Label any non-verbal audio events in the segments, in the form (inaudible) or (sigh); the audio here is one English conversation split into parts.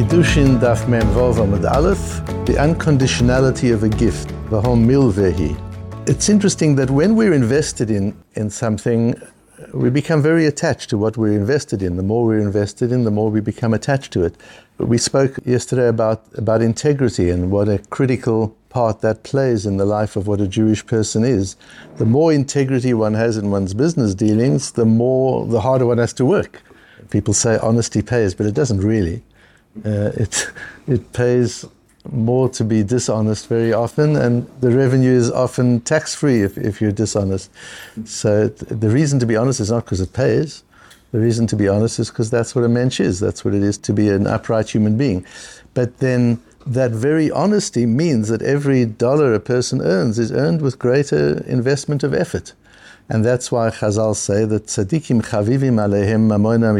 Kiddushin Daf Mem Vov Aleph, the unconditionality of a gift, Vahom Milvehi. It's interesting that when we're invested in, in something, we become very attached to what we're invested in. The more we're invested in, the more we become attached to it. We spoke yesterday about, about integrity and what a critical part that plays in the life of what a Jewish person is. The more integrity one has in one's business dealings, the more, the harder one has to work. People say honesty pays, but it doesn't really. Uh, it, it pays more to be dishonest very often, and the revenue is often tax free if, if you're dishonest. So the reason to be honest is not because it pays. The reason to be honest is because that's what a mensch is. That's what it is to be an upright human being. But then that very honesty means that every dollar a person earns is earned with greater investment of effort. And that's why Chazal say that tzaddikim chavivim alehem mamonam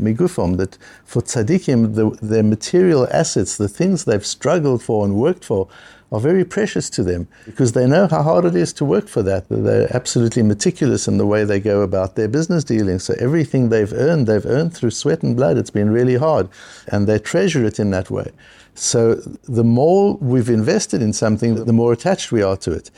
migufom, that for tzaddikim, the, their material assets, the things they've struggled for and worked for, are very precious to them because they know how hard it is to work for that. They're absolutely meticulous in the way they go about their business dealings. So everything they've earned, they've earned through sweat and blood. It's been really hard. And they treasure it in that way. So the more we've invested in something, the more attached we are to it.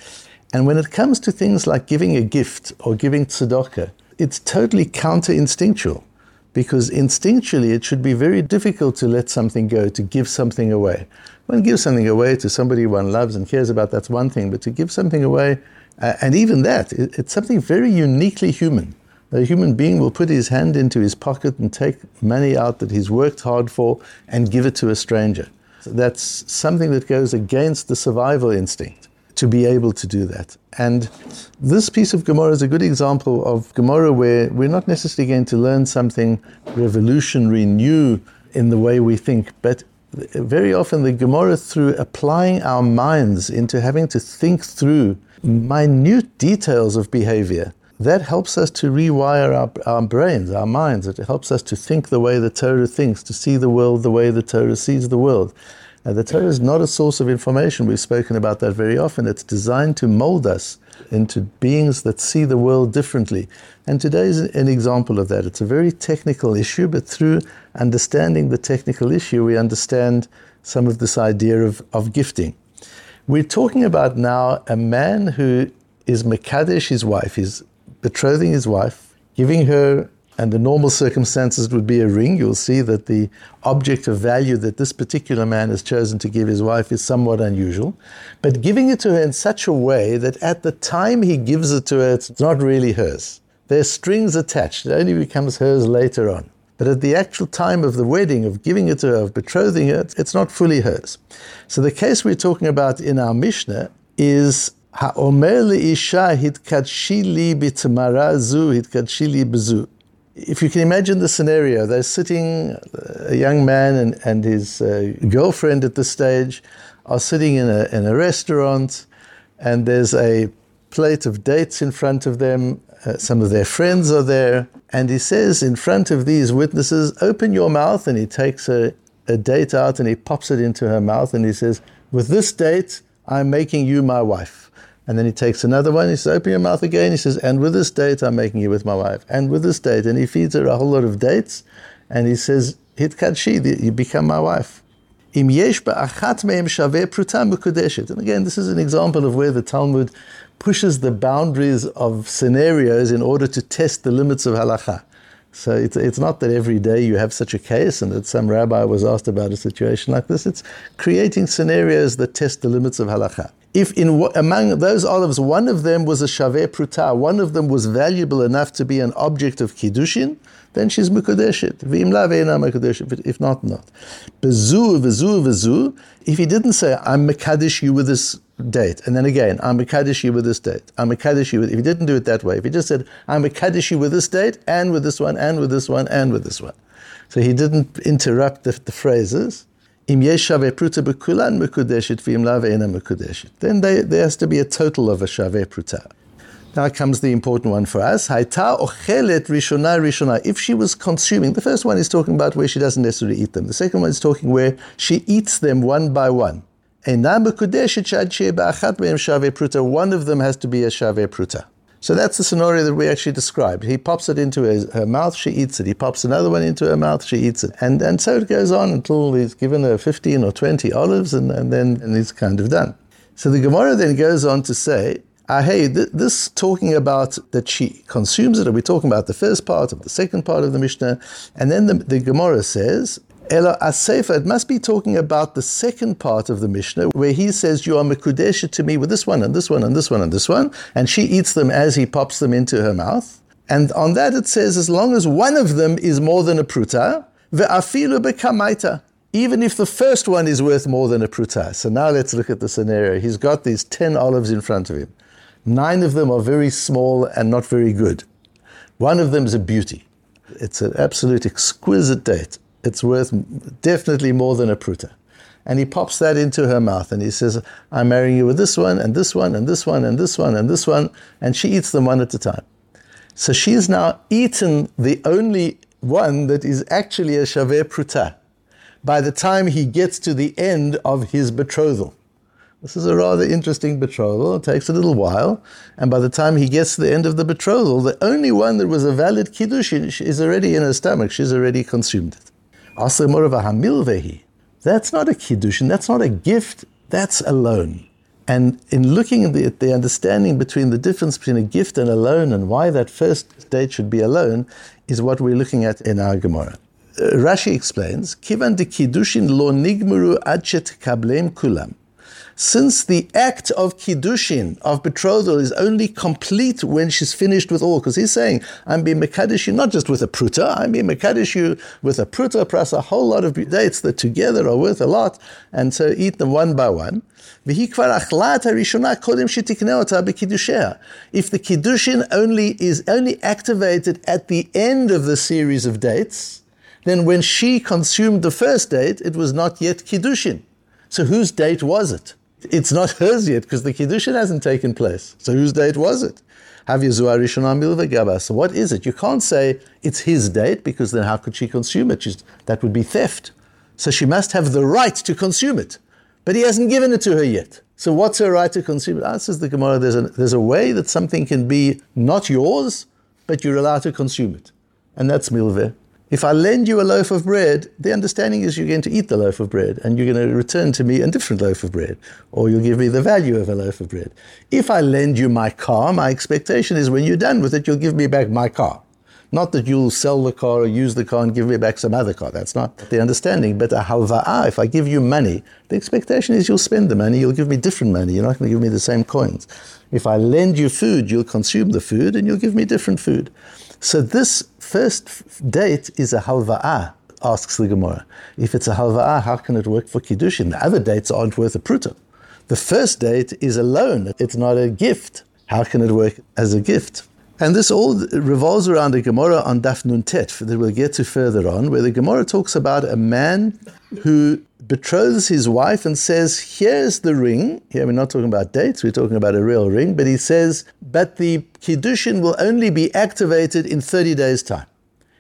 And when it comes to things like giving a gift or giving tzedakah, it's totally counter instinctual because instinctually it should be very difficult to let something go, to give something away. When give something away to somebody one loves and cares about, that's one thing, but to give something away, uh, and even that, it, it's something very uniquely human. A human being will put his hand into his pocket and take money out that he's worked hard for and give it to a stranger. So that's something that goes against the survival instinct to be able to do that. And this piece of Gemara is a good example of Gemara where we're not necessarily going to learn something revolutionary, new in the way we think, but very often the Gemara, through applying our minds into having to think through minute details of behavior, that helps us to rewire our, our brains, our minds. It helps us to think the way the Torah thinks, to see the world the way the Torah sees the world. Uh, the Torah is not a source of information. We've spoken about that very often. It's designed to mold us into beings that see the world differently. And today is an example of that. It's a very technical issue, but through understanding the technical issue, we understand some of this idea of, of gifting. We're talking about now a man who is Mekadesh, his wife. He's betrothing his wife, giving her and the normal circumstances would be a ring, you'll see that the object of value that this particular man has chosen to give his wife is somewhat unusual. But giving it to her in such a way that at the time he gives it to her, it's not really hers. There's strings attached, it only becomes hers later on. But at the actual time of the wedding, of giving it to her, of betrothing her, it's not fully hers. So the case we're talking about in our Mishnah is Ha'omer le'isha hitkadshi li b'tamara zu hitkadshi li b'zu if you can imagine the scenario, they're sitting, a young man and, and his uh, girlfriend at this stage are sitting in a, in a restaurant, and there's a plate of dates in front of them. Uh, some of their friends are there, and he says in front of these witnesses, Open your mouth. And he takes a, a date out and he pops it into her mouth, and he says, With this date, I'm making you my wife. And then he takes another one. He says, "Open your mouth again." He says, "And with this date, I'm making you with my wife." And with this date, and he feeds her a whole lot of dates, and he says, "Hitkadshi, you become my wife." And again, this is an example of where the Talmud pushes the boundaries of scenarios in order to test the limits of halacha. So it's, it's not that every day you have such a case and that some rabbi was asked about a situation like this. It's creating scenarios that test the limits of halacha if in among those olives one of them was a shaveh pruta, one of them was valuable enough to be an object of kiddushin, then she's mukadeshet. If not, not. Bezu, bezu, bezu. If he didn't say, "I'm mekadesh you with this date," and then again, "I'm mekadesh you with this date," "I'm mekadesh you," with, if he didn't do it that way, if he just said, "I'm mekadesh you with this date," and with this one, and with this one, and with this one, so he didn't interrupt the, the phrases Im yesh pruta bekulan mekudeshet v'im. Then there, there has to be a total of a shaveh pruta. Now comes the important one for us. Haita ochelet rishona rishona. If she was consuming, the first one is talking about where she doesn't necessarily eat them. The second one is talking where she eats them one by one. One of them has to be a shaveh pruta. So that's the scenario that we actually described. He pops it into her, her, mouth, she eats it. He pops another one into her mouth, she eats it. And, and so it goes on until he's given her 15 or 20 olives and, and then and he's kind of done. So the Gemara then goes on to say, uh, hey, th- this talking about that she consumes it, are we talking about the first part of the second part of the Mishnah? And then the, the Gemara says, Ela Asefa, it must be talking about the second part of the Mishnah, where he says, You are Mekudesha to me with this one and this one and this one and this one, and she eats them as he pops them into her mouth. And on that it says, as long as one of them is more than a pruta, ve'afilu bekamaita. Even if the first one is worth more than a pruta. So now let's look at the scenario. He's got these 10 olives in front of him. Nine of them are very small and not very good. One of them is a beauty. It's an absolute exquisite date it's worth definitely more than a pruta. And he pops that into her mouth and he says, I'm marrying you with this one and this one and this one and this one and this one. And she eats them one at a time. So she's now eaten the only one that is actually a shaveh pruta by the time he gets to the end of his betrothal. This is a rather interesting betrothal. It takes a little while. And by the time he gets to the end of the betrothal, the only one that was a valid kiddush is already in her stomach. She's already consumed it. That's not a kiddushin, that's not a gift, that's a loan. And in looking at the, at the, understanding between the difference between a gift and a loan and why that first date should be a loan is what we're looking at in our Gemara. Uh, Rashi explains, Kivan de kiddushin lo nigmuru adchet kablem kulam since the act of kiddushin, of betrothal, is only complete when she's finished with all, because he's saying, I'm being Mekadesh you not just with a pruta, I'm being Mekadesh you with a pruta plus a whole lot of dates that together are worth a lot, and so eat them one by one. If the kiddushin only is only activated at the end of the series of dates, then when she consumed the first date, it was not yet kiddushin. So whose date was it? It's not (laughs) hers yet because the Kiddushin hasn't taken place. So whose date was it? Have So what is it? You can't say it's his date because then how could she consume it? She's, that would be theft. So she must have the right to consume it. But he hasn't given it to her yet. So what's her right to consume it? Ah, Answers the Gemara, there's a, there's a way that something can be not yours, but you're allowed to consume it. And that's milveh. If I lend you a loaf of bread, the understanding is you're going to eat the loaf of bread and you're going to return to me a different loaf of bread, or you'll give me the value of a loaf of bread. If I lend you my car, my expectation is when you're done with it, you'll give me back my car. Not that you'll sell the car or use the car and give me back some other car. That's not the understanding. But a halva'ah, if I give you money, the expectation is you'll spend the money, you'll give me different money. You're not going to give me the same coins. If I lend you food, you'll consume the food and you'll give me different food. So this first date is a halva'ah, asks the Gemara. If it's a halva'ah, how can it work for kiddushin? The other dates aren't worth a pruta. The first date is a loan. It's not a gift. How can it work as a gift? And this all revolves around a Gemara on Daf Nun Tet that we'll get to further on, where the Gemara talks about a man who betroths his wife and says, Here's the ring. Here we're not talking about dates, we're talking about a real ring. But he says, But the Kiddushin will only be activated in 30 days' time.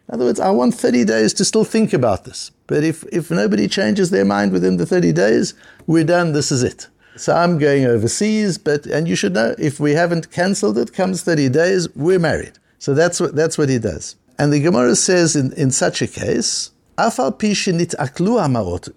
In other words, I want 30 days to still think about this. But if, if nobody changes their mind within the 30 days, we're done, this is it. So I'm going overseas, but and you should know if we haven't cancelled it, comes 30 days, we're married. So that's what that's what he does. And the Gemara says in, in such a case,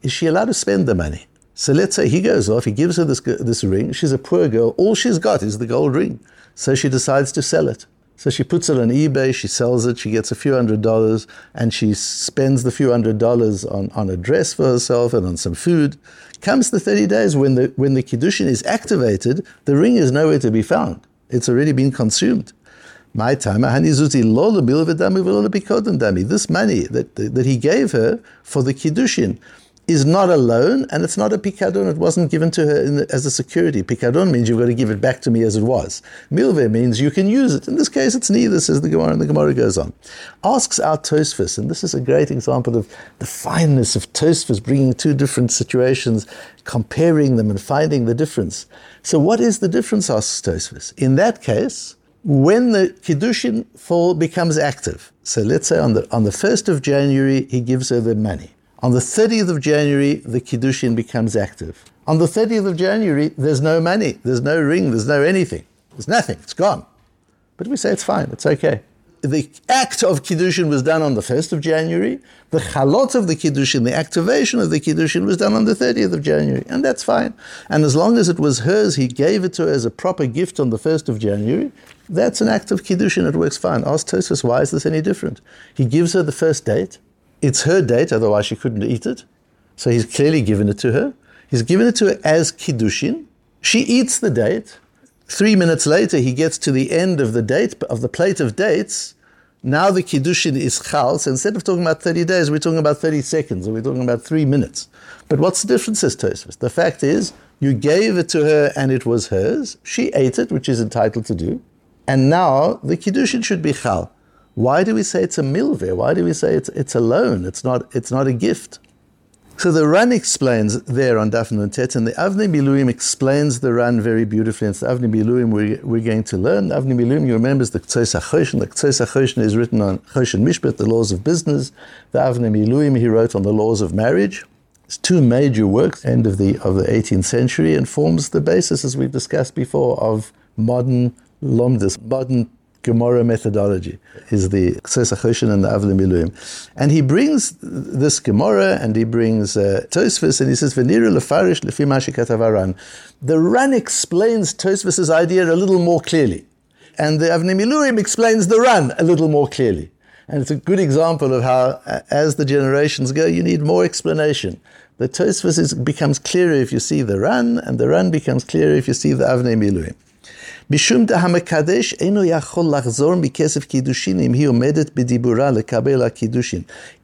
Is she allowed to spend the money? So let's say he goes off, he gives her this, this ring, she's a poor girl, all she's got is the gold ring. So she decides to sell it. So she puts it on eBay, she sells it, she gets a few hundred dollars, and she spends the few hundred dollars on, on a dress for herself and on some food. Comes the 30 days when the, when the Kiddushin is activated, the ring is nowhere to be found. It's already been consumed. My time, this money that, that he gave her for the Kiddushin is not a loan and it's not a picadon. It wasn't given to her the, as a security. Picadon means you've got to give it back to me as it was. Milve means you can use it. In this case, it's neither, says the Gemara, and the Gemara goes on. Asks our Tosfos, and this is a great example of the fineness of Tosfos bringing two different situations, comparing them and finding the difference. So what is the difference, asks Tosfos? In that case, when the Kiddushin fall becomes active, so let's say on the, on the 1st of January, he gives her the money. On the 30th of January, the Kiddushin becomes active. On the 30th of January, there's no money, there's no ring, there's no anything. There's nothing, it's gone. But we say it's fine, it's okay. The act of Kiddushin was done on the 1st of January. The chalot of the Kiddushin, the activation of the Kiddushin was done on the 30th of January. And that's fine. And as long as it was hers, he gave it to her as a proper gift on the 1st of January. That's an act of Kiddushin. It works fine. Ask Tosfos, why is this any different? He gives her the first date. It's her date, otherwise she couldn't eat it. So he's clearly given it to her. He's given it to her as Kiddushin. She eats the date. Three minutes later, he gets to the end of the date, of the plate of dates. Now the Kiddushin is Chal. So instead of talking about 30 days, we're talking about 30 seconds, or we're talking about three minutes. But what's the difference, says Tosfos? The fact is, you gave it to her and it was hers. She ate it, which is entitled to do. And now the Kiddushin should be Chal. Why do we say it's a milveh? Why do we say it's, it's a loan? It's not, it's not a gift. So the Ran explains there on Daf Nun Tet, and the Avnei Miluim explains the Ran very beautifully. And it's the Avnei Miluim we're, we're going to learn. The Avnei Miluim, you remember, is the Ktsos HaChoshen. The Ktsos HaChoshen is written on Choshen Mishpat, the laws of business. The Avnei Miluim, he wrote on the laws of marriage. It's two major works, end of the, of the 18th century, and forms the basis, as we've discussed before, of modern Lomdus, modern Gemara methodology is the Ktsos HaChoshen and the Avnei Miluim. And he brings this Gemara and he brings uh, Tosfos and he says, Veniru lefarish lefi Ran. The Ran explains Tosfos's idea a little more clearly. And the Avnei Miluim explains the Ran a little more clearly. And it's a good example of how, as the generations go, you need more explanation. The Tosfos becomes clearer if you see the Ran, and the Ran becomes clearer if you see the Avnei Miluim. משום דהמקדש אינו יכול לחזור מכסף קידושין אם היא עומדת בדיבורה לקבל הקידושין.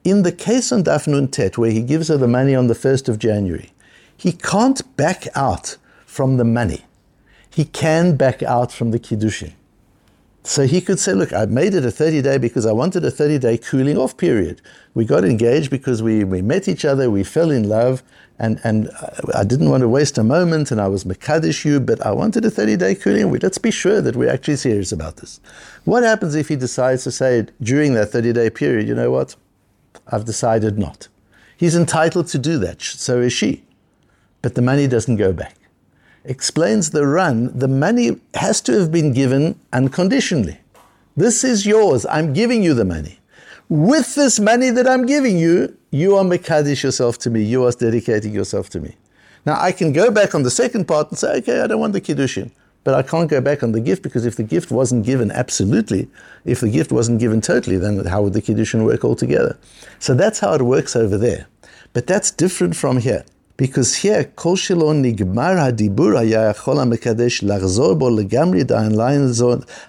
In the case on Daf Nun Tet, where he gives her the money on the 1st of January, he can't back out from the money. He can back out from the kiddushin. So he could say, look, I made it a 30 day because I wanted a 30 day cooling off period. We got engaged because we, we met each other, we fell in love, and, and I didn't want to waste a moment and I was Makadish you, but I wanted a 30 day cooling. Off. Let's be sure that we're actually serious about this. What happens if he decides to say during that 30 day period, you know what? I've decided not. He's entitled to do that, so is she. But the money doesn't go back. Explains the Ran, the money has to have been given unconditionally. This is yours. I'm giving you the money. With this money that I'm giving you, you are Mekadesh yourself to me. You are dedicating yourself to me. Now, I can go back on the second part and say, okay, I don't want the Kiddushin. But I can't go back on the gift because if the gift wasn't given absolutely, if the gift wasn't given totally, then how would the Kiddushin work altogether? So that's how it works over there. But that's different from here Because here, kol שלא נגמר הדיבור היה יכול המקדש לחזור בו לגמרי,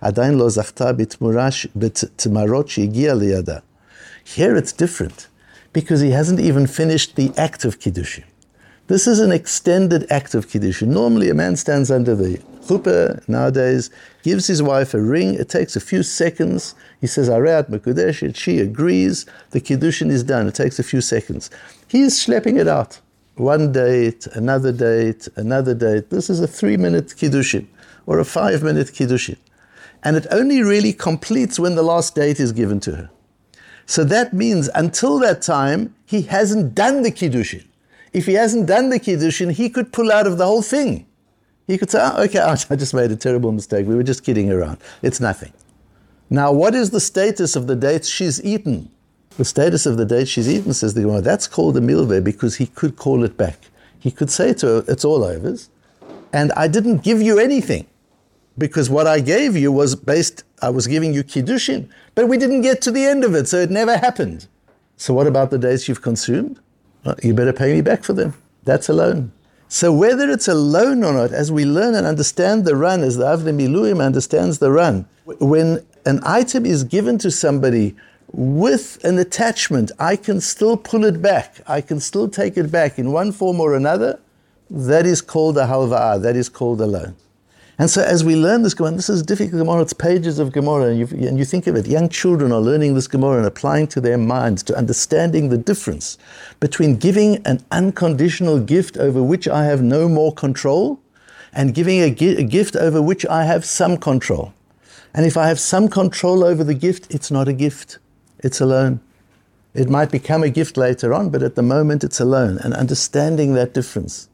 עדיין לא זכתה בתמרות שהגיע לידה. Here it's different because he hasn't even finished the act of Kiddushin. This is an extended act of Kiddushin. Normally, a man stands under the chuppah nowadays, gives his wife a ring. It takes a few seconds. He says, Areat Mekudeshet. She agrees. The Kiddushin is done. It takes a few seconds. He is schlepping it out. One date, another date, another date. This is a three minute Kiddushin or a five minute Kiddushin. And it only really completes when the last date is given to her. So that means until that time, he hasn't done the Kiddushin. If he hasn't done the Kiddushin, he could pull out of the whole thing. He could say, oh, okay, (laughs) I just made a terrible mistake. We were just kidding around. It's nothing. Now, what is the status of the dates she's eaten? The status of the date she's eaten, says the Gemara, that's called a milveh because he could call it back. He could say to her, it's all overs, and I didn't give you anything because what I gave you was based, I was giving you Kiddushin, but we didn't get to the end of it, so it never happened. So what about the days you've consumed? Well, you better pay me back for them. That's a loan. So whether it's a loan or not, as we learn and understand the Ran, as the Avnei Miluim understands the Ran, when an item is given to somebody with an attachment, I can still pull it back. I can still take it back in one form or another. That is called a halva'ah. That is called a loan. And so as we learn this Gemara, this is difficult Gemara, it's pages of Gemara, and you, and you think of it, young children are learning this Gemara and applying to their minds, to understanding the difference between giving an unconditional gift over which I have no more control and giving a, a gift over which I have some control. And if I have some control over the gift, it's not a gift, it's a loan. It might become a gift later on, but at the moment it's a loan, and understanding that difference.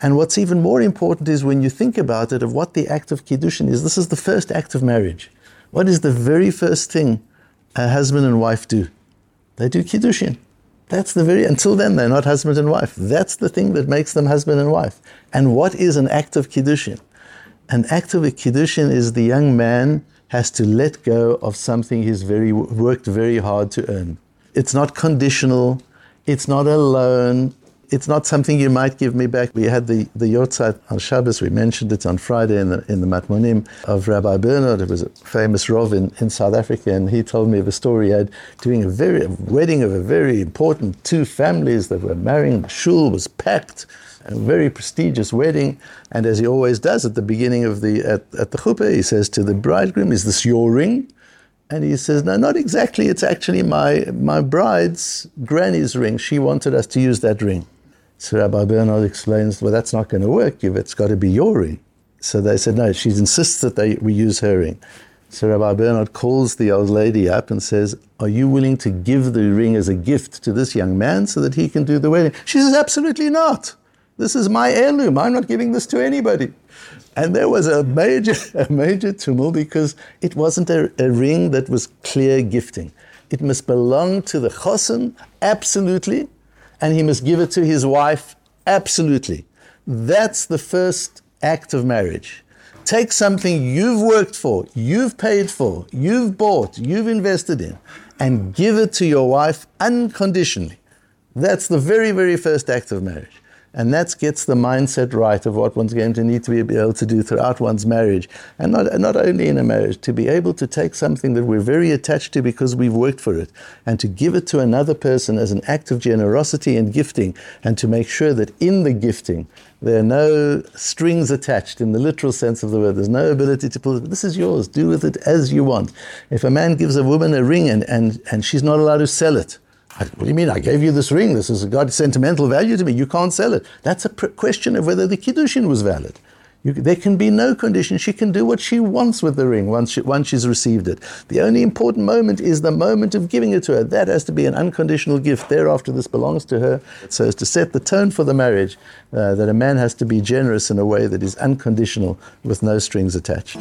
And what's even more important is when you think about it, of what the act of Kiddushin is, this is the first act of marriage. What is the very first thing a husband and wife do? They do kiddushin. That's the very, until then, they're not husband and wife. That's the thing that makes them husband and wife. And what is an act of kiddushin? An act of kiddushin is the young man has to let go of something he's very, worked very hard to earn. It's not conditional. It's not a loan it's not something you might give me back. We had the, the Yortzeit on Shabbos, we mentioned it on Friday in the, in the Matmonim of Rabbi Bernard, who was a famous Rov in, in South Africa, and he told me of a story he had doing a very a wedding of a very important two families that were marrying. The shul was packed, a very prestigious wedding, and as he always does at the beginning of the at, at the chuppah, he says to the bridegroom, "Is this your ring?" And he says, No, not exactly. It's actually my, my bride's granny's ring. She wanted us to use that ring. So Rabbi Bernard explains, well, that's not going to work. It's got to be your ring. So they said, no, she insists that they, we use her ring. So Rabbi Bernard calls the old lady up and says, Are you willing to give the ring as a gift to this young man so that he can do the wedding? She says, Absolutely not. This is my heirloom. I'm not giving this to anybody. And there was a major, (laughs) a major tumult because it wasn't a, a ring that was clear gifting. It must belong to the chosen, absolutely, and he must give it to his wife absolutely. That's the first act of marriage. Take something you've worked for, you've paid for, you've bought, you've invested in, and give it to your wife unconditionally. That's the very, very first act of marriage. And that gets the mindset right of what one's going to need to be able to do throughout one's marriage. And not, not only in a marriage, to be able to take something that we're very attached to because we've worked for it and to give it to another person as an act of generosity and gifting, and to make sure that in the gifting, there are no strings attached in the literal sense of the word. There's no ability to pull it. This is yours. Do with it as you want. If a man gives a woman a ring and, and, and she's not allowed to sell it, what do you mean? I gave you this ring. This has got sentimental value to me. You can't sell it. That's a pr- question of whether the Kiddushin was valid. You, there can be no condition. She can do what she wants with the ring once, she, once she's received it. The only important moment is the moment of giving it to her. That has to be an unconditional gift. Thereafter, this belongs to her. So as to set the tone for the marriage, uh, that a man has to be generous in a way that is unconditional with no strings attached.